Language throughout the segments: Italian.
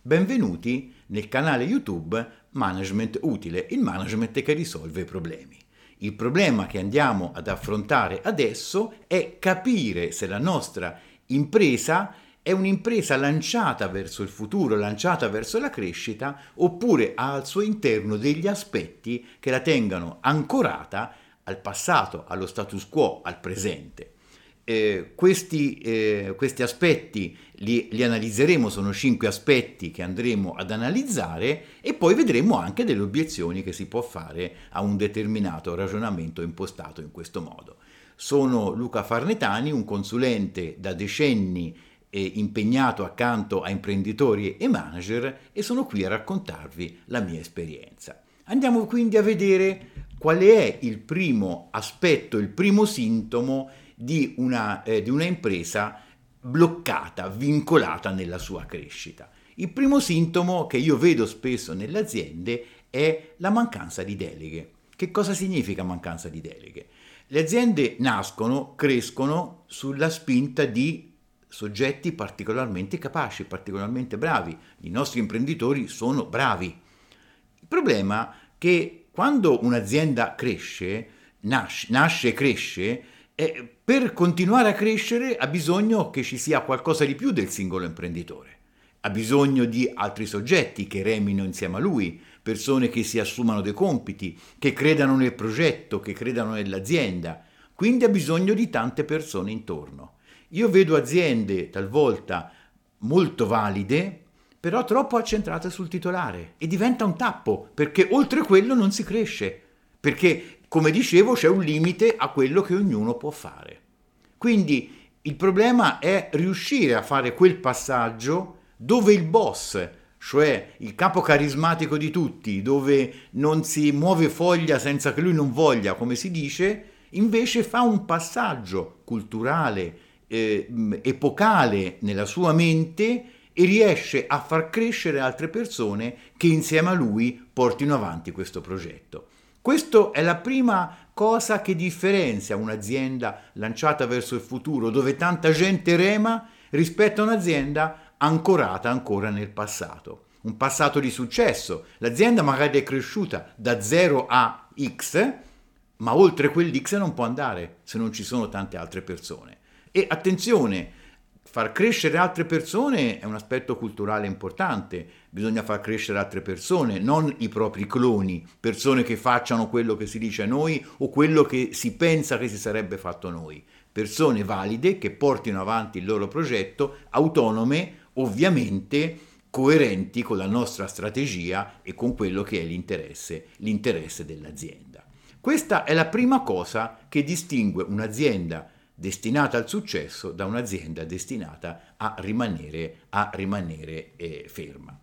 Benvenuti nel canale YouTube Management Utile, il management che risolve i problemi. Il problema che andiamo ad affrontare adesso è capire se la nostra impresa è un'impresa lanciata verso il futuro, lanciata verso la crescita, oppure ha al suo interno degli aspetti che la tengano ancorata al passato, allo status quo, al presente. Eh, questi, eh, questi, aspetti li, li, analizzeremo, sono cinque aspetti che andremo ad analizzare e poi vedremo anche delle obiezioni che si può fare a un determinato ragionamento impostato in questo modo. Sono Luca Farnetani, un consulente da decenni eh, impegnato accanto a imprenditori e manager e sono qui a raccontarvi la mia esperienza. Andiamo quindi a vedere qual è il primo aspetto, il primo sintomo di una, eh, di una impresa bloccata, vincolata nella sua crescita. Il primo sintomo che io vedo spesso nelle aziende è la mancanza di deleghe. Che cosa significa mancanza di deleghe? Le aziende nascono, crescono sulla spinta di soggetti particolarmente capaci, particolarmente bravi. I nostri imprenditori sono bravi. Il problema è che quando un'azienda cresce, nasce, nasce e cresce, e per continuare a crescere ha bisogno che ci sia qualcosa di più del singolo imprenditore. Ha bisogno di altri soggetti che remino insieme a lui, persone che si assumano dei compiti, che credano nel progetto, che credano nell'azienda. Quindi ha bisogno di tante persone intorno. Io vedo aziende talvolta molto valide, però troppo accentrate sul titolare e diventa un tappo, perché oltre quello non si cresce, perché come dicevo, c'è un limite a quello che ognuno può fare. Quindi il problema è riuscire a fare quel passaggio dove il boss, cioè il capo carismatico di tutti, dove non si muove foglia senza che lui non voglia, come si dice, invece fa un passaggio culturale, eh, epocale nella sua mente e riesce a far crescere altre persone che insieme a lui portino avanti questo progetto. Questa è la prima cosa che differenzia un'azienda lanciata verso il futuro, dove tanta gente rema, rispetto a un'azienda ancorata ancora nel passato. Un passato di successo. L'azienda magari è cresciuta da 0 a X, ma oltre quell'X non può andare se non ci sono tante altre persone. E attenzione, far crescere altre persone è un aspetto culturale importante, bisogna far crescere altre persone, non i propri cloni, persone che facciano quello che si dice a noi o quello che si pensa che si sarebbe fatto a noi, persone valide che portino avanti il loro progetto, autonome, ovviamente coerenti con la nostra strategia e con quello che è l'interesse, l'interesse dell'azienda. Questa è la prima cosa che distingue un'azienda destinata al successo da un'azienda destinata a rimanere, a rimanere eh, ferma.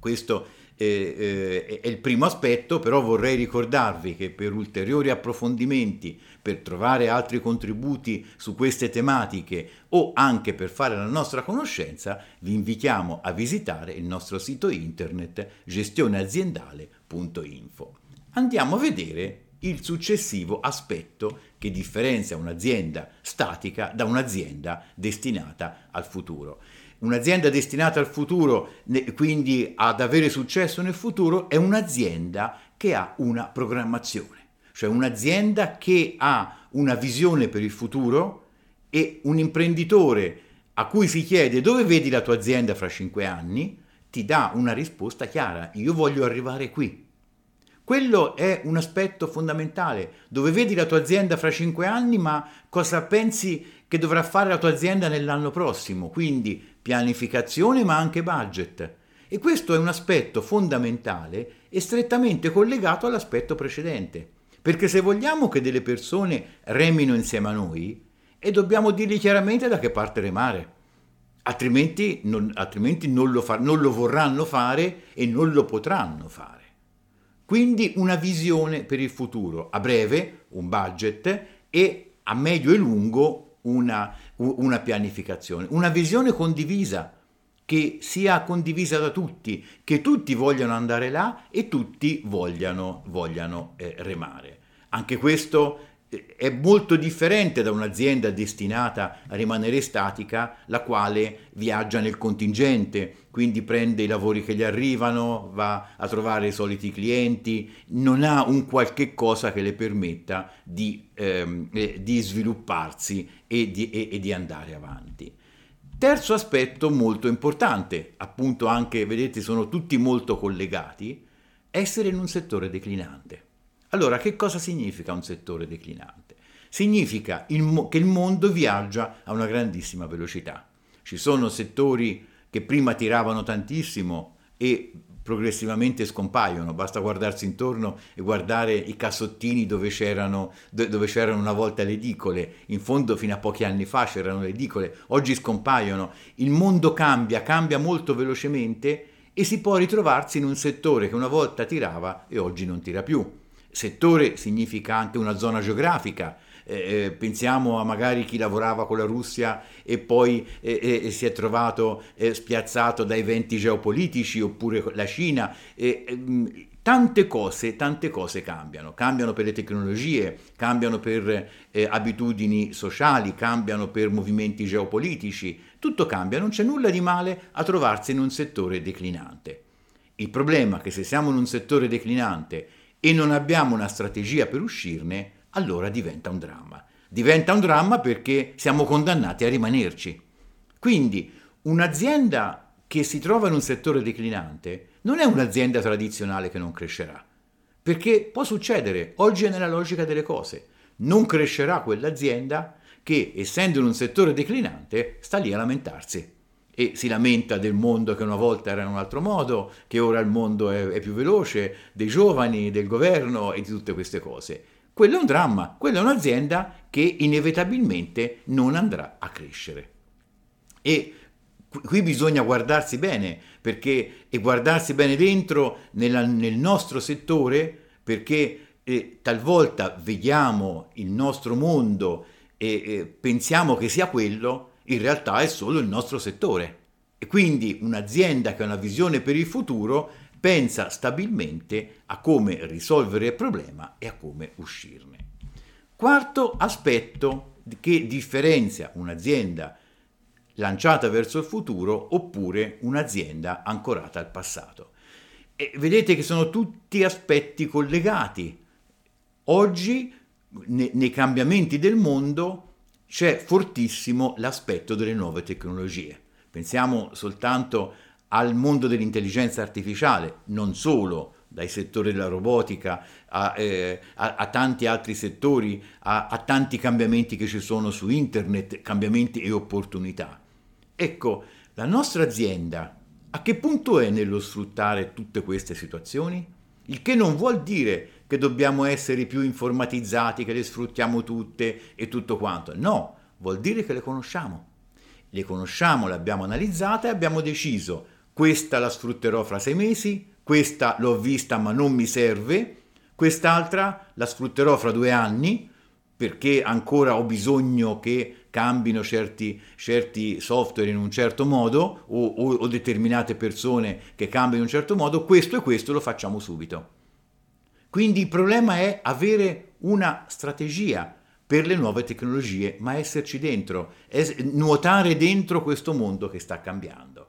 Questo eh, eh, è il primo aspetto, però vorrei ricordarvi che per ulteriori approfondimenti, per trovare altri contributi su queste tematiche o anche per fare la nostra conoscenza, vi invitiamo a visitare il nostro sito internet gestioneaziendale.info. Andiamo a vedere il successivo aspetto che differenzia un'azienda statica da un'azienda destinata al futuro. Un'azienda destinata al futuro, quindi ad avere successo nel futuro, è un'azienda che ha una programmazione, cioè un'azienda che ha una visione per il futuro e un imprenditore a cui si chiede dove vedi la tua azienda fra cinque anni, ti dà una risposta chiara, io voglio arrivare qui quello è un aspetto fondamentale, dove vedi la tua azienda fra cinque anni, ma cosa pensi che dovrà fare la tua azienda nell'anno prossimo? Quindi pianificazione, ma anche budget. E questo è un aspetto fondamentale e strettamente collegato all'aspetto precedente. Perché se vogliamo che delle persone remino insieme a noi, e dobbiamo dirgli chiaramente da che parte remare. Altrimenti non, altrimenti non, lo, fa, non lo vorranno fare e non lo potranno fare. Quindi una visione per il futuro, a breve un budget e a medio e lungo una, una pianificazione, una visione condivisa che sia condivisa da tutti, che tutti vogliano andare là e tutti vogliano, vogliano eh, remare. Anche questo è molto differente da un'azienda destinata a rimanere statica, la quale viaggia nel contingente, quindi prende i lavori che gli arrivano, va a trovare i soliti clienti, non ha un qualche cosa che le permetta di, ehm, eh, di svilupparsi e di, e, e di andare avanti. Terzo aspetto molto importante, appunto anche, vedete, sono tutti molto collegati, essere in un settore declinante. Allora, che cosa significa un settore declinante? Significa il mo- che il mondo viaggia a una grandissima velocità. Ci sono settori che prima tiravano tantissimo e progressivamente scompaiono, basta guardarsi intorno e guardare i cassottini dove c'erano, dove c'erano una volta le edicole, in fondo fino a pochi anni fa c'erano le edicole, oggi scompaiono, il mondo cambia, cambia molto velocemente e si può ritrovarsi in un settore che una volta tirava e oggi non tira più. Settore significa anche una zona geografica. Eh, eh, pensiamo a magari chi lavorava con la Russia e poi eh, eh si è trovato eh, spiazzato da eventi geopolitici oppure la Cina. Mm, tante cose, tante cose cambiano, cambiano per le tecnologie, cambiano per eh, abitudini sociali, cambiano per movimenti geopolitici, tutto cambia, non c'è nulla di male a trovarsi in un settore declinante. Il problema è che se siamo in un settore declinante e non abbiamo una strategia per uscirne, allora diventa un dramma. Diventa un dramma perché siamo condannati a rimanerci. Quindi un'azienda che si trova in un settore declinante non è un'azienda tradizionale che non crescerà. Perché può succedere, oggi è nella logica delle cose, non crescerà quell'azienda che, essendo in un settore declinante, sta lì a lamentarsi e si lamenta del mondo che una volta era in un altro modo, che ora il mondo è, è, più veloce, dei giovani, del governo e di tutte queste cose. Quello è un dramma, quella è un'azienda che inevitabilmente non andrà a crescere. E qui bisogna guardarsi bene, perché, e guardarsi bene dentro nella, nel nostro settore, perché eh, talvolta vediamo il nostro mondo e eh, pensiamo che sia quello, in realtà è solo il nostro settore. E quindi un'azienda che ha una visione per il futuro pensa stabilmente a come risolvere il problema e a come uscirne. Quarto aspetto che differenzia un'azienda lanciata verso il futuro oppure un'azienda ancorata al passato. E vedete che sono tutti aspetti collegati. Oggi, ne, nei cambiamenti del mondo, c'è fortissimo l'aspetto delle nuove tecnologie. Pensiamo soltanto al mondo dell'intelligenza artificiale, non solo dai settori della robotica a, eh, a, a tanti altri settori, a, a, tanti cambiamenti che ci sono su internet, cambiamenti e opportunità. Ecco, la nostra azienda a che punto è nello sfruttare tutte queste situazioni? Il che non vuol dire che dobbiamo essere più informatizzati, che le sfruttiamo tutte e tutto quanto. No, vuol dire che le conosciamo. Le conosciamo, le abbiamo analizzate e abbiamo deciso questa la sfrutterò fra sei mesi, questa l'ho vista ma non mi serve, quest'altra la sfrutterò fra due anni perché ancora ho bisogno che cambino certi, certi software in un certo modo o, o, o determinate persone che cambiano in un certo modo, questo e questo lo facciamo subito. Quindi il problema è avere una strategia per le nuove tecnologie, ma esserci dentro, es- nuotare dentro questo mondo che sta cambiando.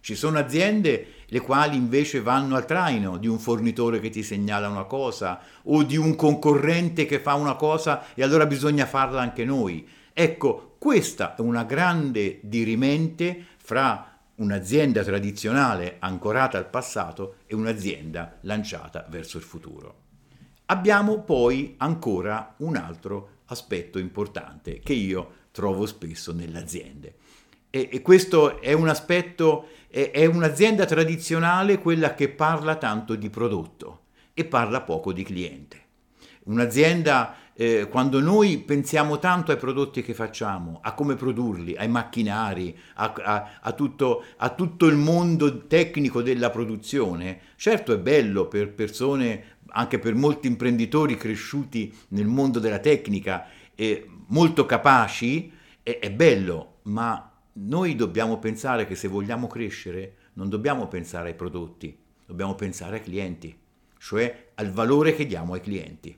Ci sono aziende le quali invece vanno al traino di un fornitore che ti segnala una cosa o di un concorrente che fa una cosa e allora bisogna farla anche noi. Ecco, questa è una grande dirimente fra un'azienda tradizionale ancorata al passato e un'azienda lanciata verso il futuro. Abbiamo poi ancora un altro aspetto importante che io trovo spesso nelle aziende. E, e questo è un aspetto, è, è un'azienda tradizionale quella che parla tanto di prodotto e parla poco di cliente. Un'azienda, eh, quando noi pensiamo tanto ai prodotti che facciamo, a come produrli, ai macchinari, a, a, a, tutto, a, tutto, il mondo tecnico della produzione, certo è bello per persone, anche per molti imprenditori cresciuti nel mondo della tecnica, eh, molto capaci, è, è bello, ma noi dobbiamo pensare che se vogliamo crescere non dobbiamo pensare ai prodotti, dobbiamo pensare ai clienti, cioè al valore che diamo ai clienti.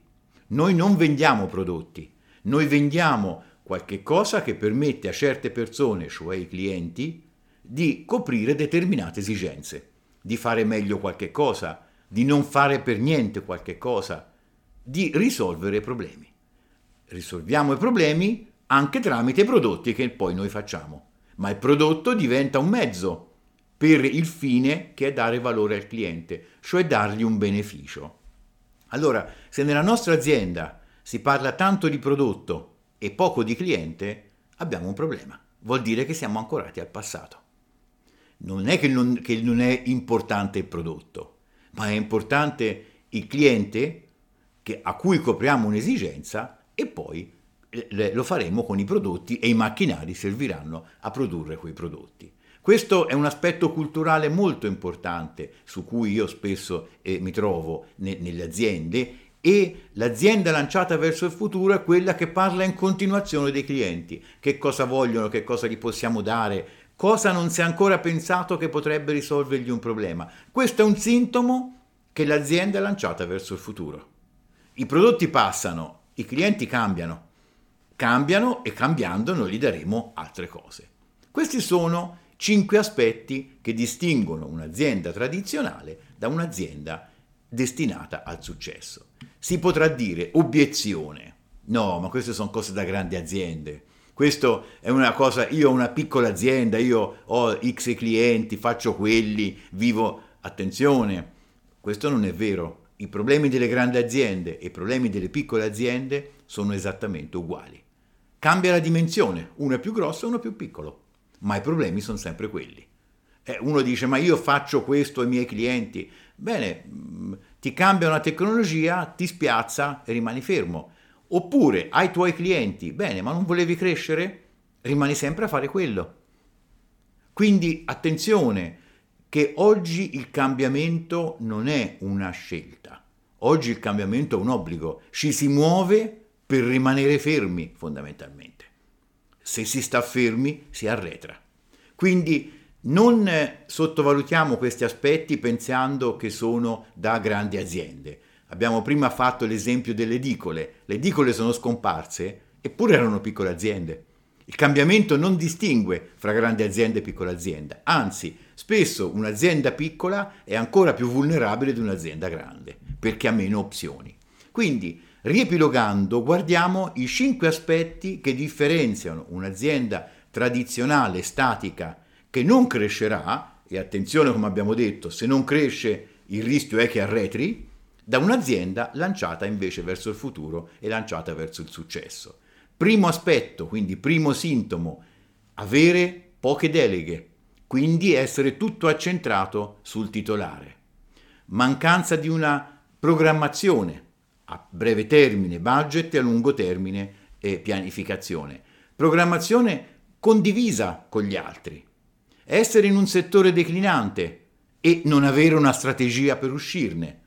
Noi non vendiamo prodotti, noi vendiamo qualche cosa che permette a certe persone, cioè i clienti, di coprire determinate esigenze, di fare meglio qualche cosa, di non fare per niente qualche cosa, di risolvere problemi. Risolviamo i problemi anche tramite prodotti che poi noi facciamo, ma il prodotto diventa un mezzo per il fine che è dare valore al cliente, cioè dargli un beneficio. Allora, se nella nostra azienda si parla tanto di prodotto e poco di cliente, abbiamo un problema. Vuol dire che siamo ancorati al passato. Non è che non, che non è importante il prodotto, ma è importante il cliente che, a cui copriamo un'esigenza e poi lo faremo con i prodotti e i macchinari serviranno a produrre quei prodotti. Questo è un aspetto culturale molto importante su cui io spesso eh, mi trovo ne, nelle aziende e l'azienda lanciata verso il futuro è quella che parla in continuazione dei clienti, che cosa vogliono, che cosa gli possiamo dare, cosa non si è ancora pensato che potrebbe risolvergli un problema. Questo è un sintomo che l'azienda è lanciata verso il futuro. I prodotti passano, i clienti cambiano, cambiano e cambiando noi gli daremo altre cose. Questi sono cinque aspetti che distinguono un'azienda tradizionale da un'azienda destinata al successo. Si potrà dire obiezione. No, ma queste sono cose da grandi aziende. Questo è una cosa, io ho una piccola azienda, io ho X clienti, faccio quelli, vivo. Attenzione, questo non è vero. I problemi delle grandi aziende e i problemi delle piccole aziende sono esattamente uguali. Cambia la dimensione, uno è più grosso e uno è più piccolo, ma i problemi sono sempre quelli. Eh, uno dice ma io faccio questo ai miei clienti, Bene, mm, ti cambia una tecnologia, ti spiazza e rimani fermo. Oppure ai tuoi clienti, bene, ma non volevi crescere? Rimani sempre a fare quello. Quindi attenzione che oggi il cambiamento non è una scelta, oggi il cambiamento è un obbligo, ci si muove per rimanere fermi fondamentalmente. Se si sta fermi si arretra. Quindi non sottovalutiamo questi aspetti pensando che sono da grandi aziende. Abbiamo prima fatto l'esempio delle edicole. Le edicole sono scomparse, eppure erano piccole aziende. Il cambiamento non distingue fra grandi aziende e piccole aziende, anzi, spesso un'azienda piccola è ancora più vulnerabile di un'azienda grande, perché ha meno opzioni. Quindi, riepilogando, guardiamo i cinque aspetti che differenziano un'azienda tradizionale, statica, che non crescerà, e attenzione come abbiamo detto, se non cresce il rischio è che arretri, da un'azienda lanciata invece verso il futuro e lanciata verso il successo. Primo aspetto, quindi primo sintomo, avere poche deleghe, quindi essere tutto accentrato sul titolare. Mancanza di una programmazione a breve termine, budget e a lungo termine e pianificazione. Programmazione condivisa con gli altri essere in un settore declinante e non avere una strategia per uscirne,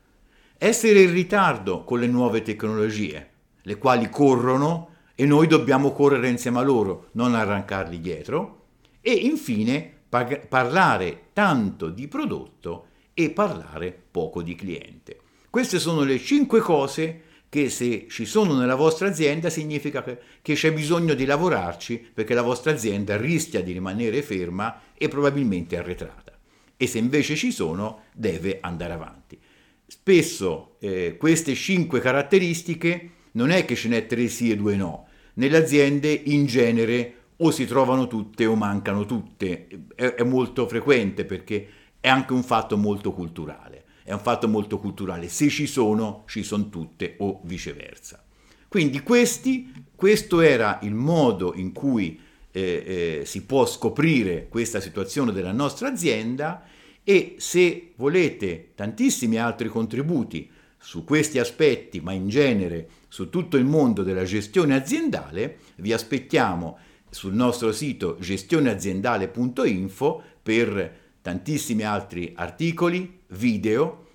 essere in ritardo con le nuove tecnologie, le quali corrono e noi dobbiamo correre insieme a loro, non arrancarli dietro, e infine parlare tanto di prodotto e parlare poco di cliente. Queste sono le cinque cose che se ci sono nella vostra azienda significa che, c'è bisogno di lavorarci perché la vostra azienda rischia di rimanere ferma e probabilmente arretrata. E se invece ci sono, deve andare avanti. Spesso eh, queste cinque caratteristiche non è che ce n'è tre sì e due no. Nelle aziende in genere o si trovano tutte o mancano tutte. È, è molto frequente perché è anche un fatto molto culturale è un fatto molto culturale, se ci sono, ci sono tutte o viceversa. Quindi questi, questo era il modo in cui eh, eh, si può scoprire questa situazione della nostra azienda e se volete tantissimi altri contributi su questi aspetti, ma in genere su tutto il mondo della gestione aziendale, vi aspettiamo sul nostro sito gestioneaziendale.info per tantissimi altri articoli, video,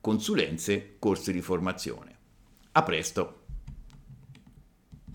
consulenze, corsi di formazione. A presto!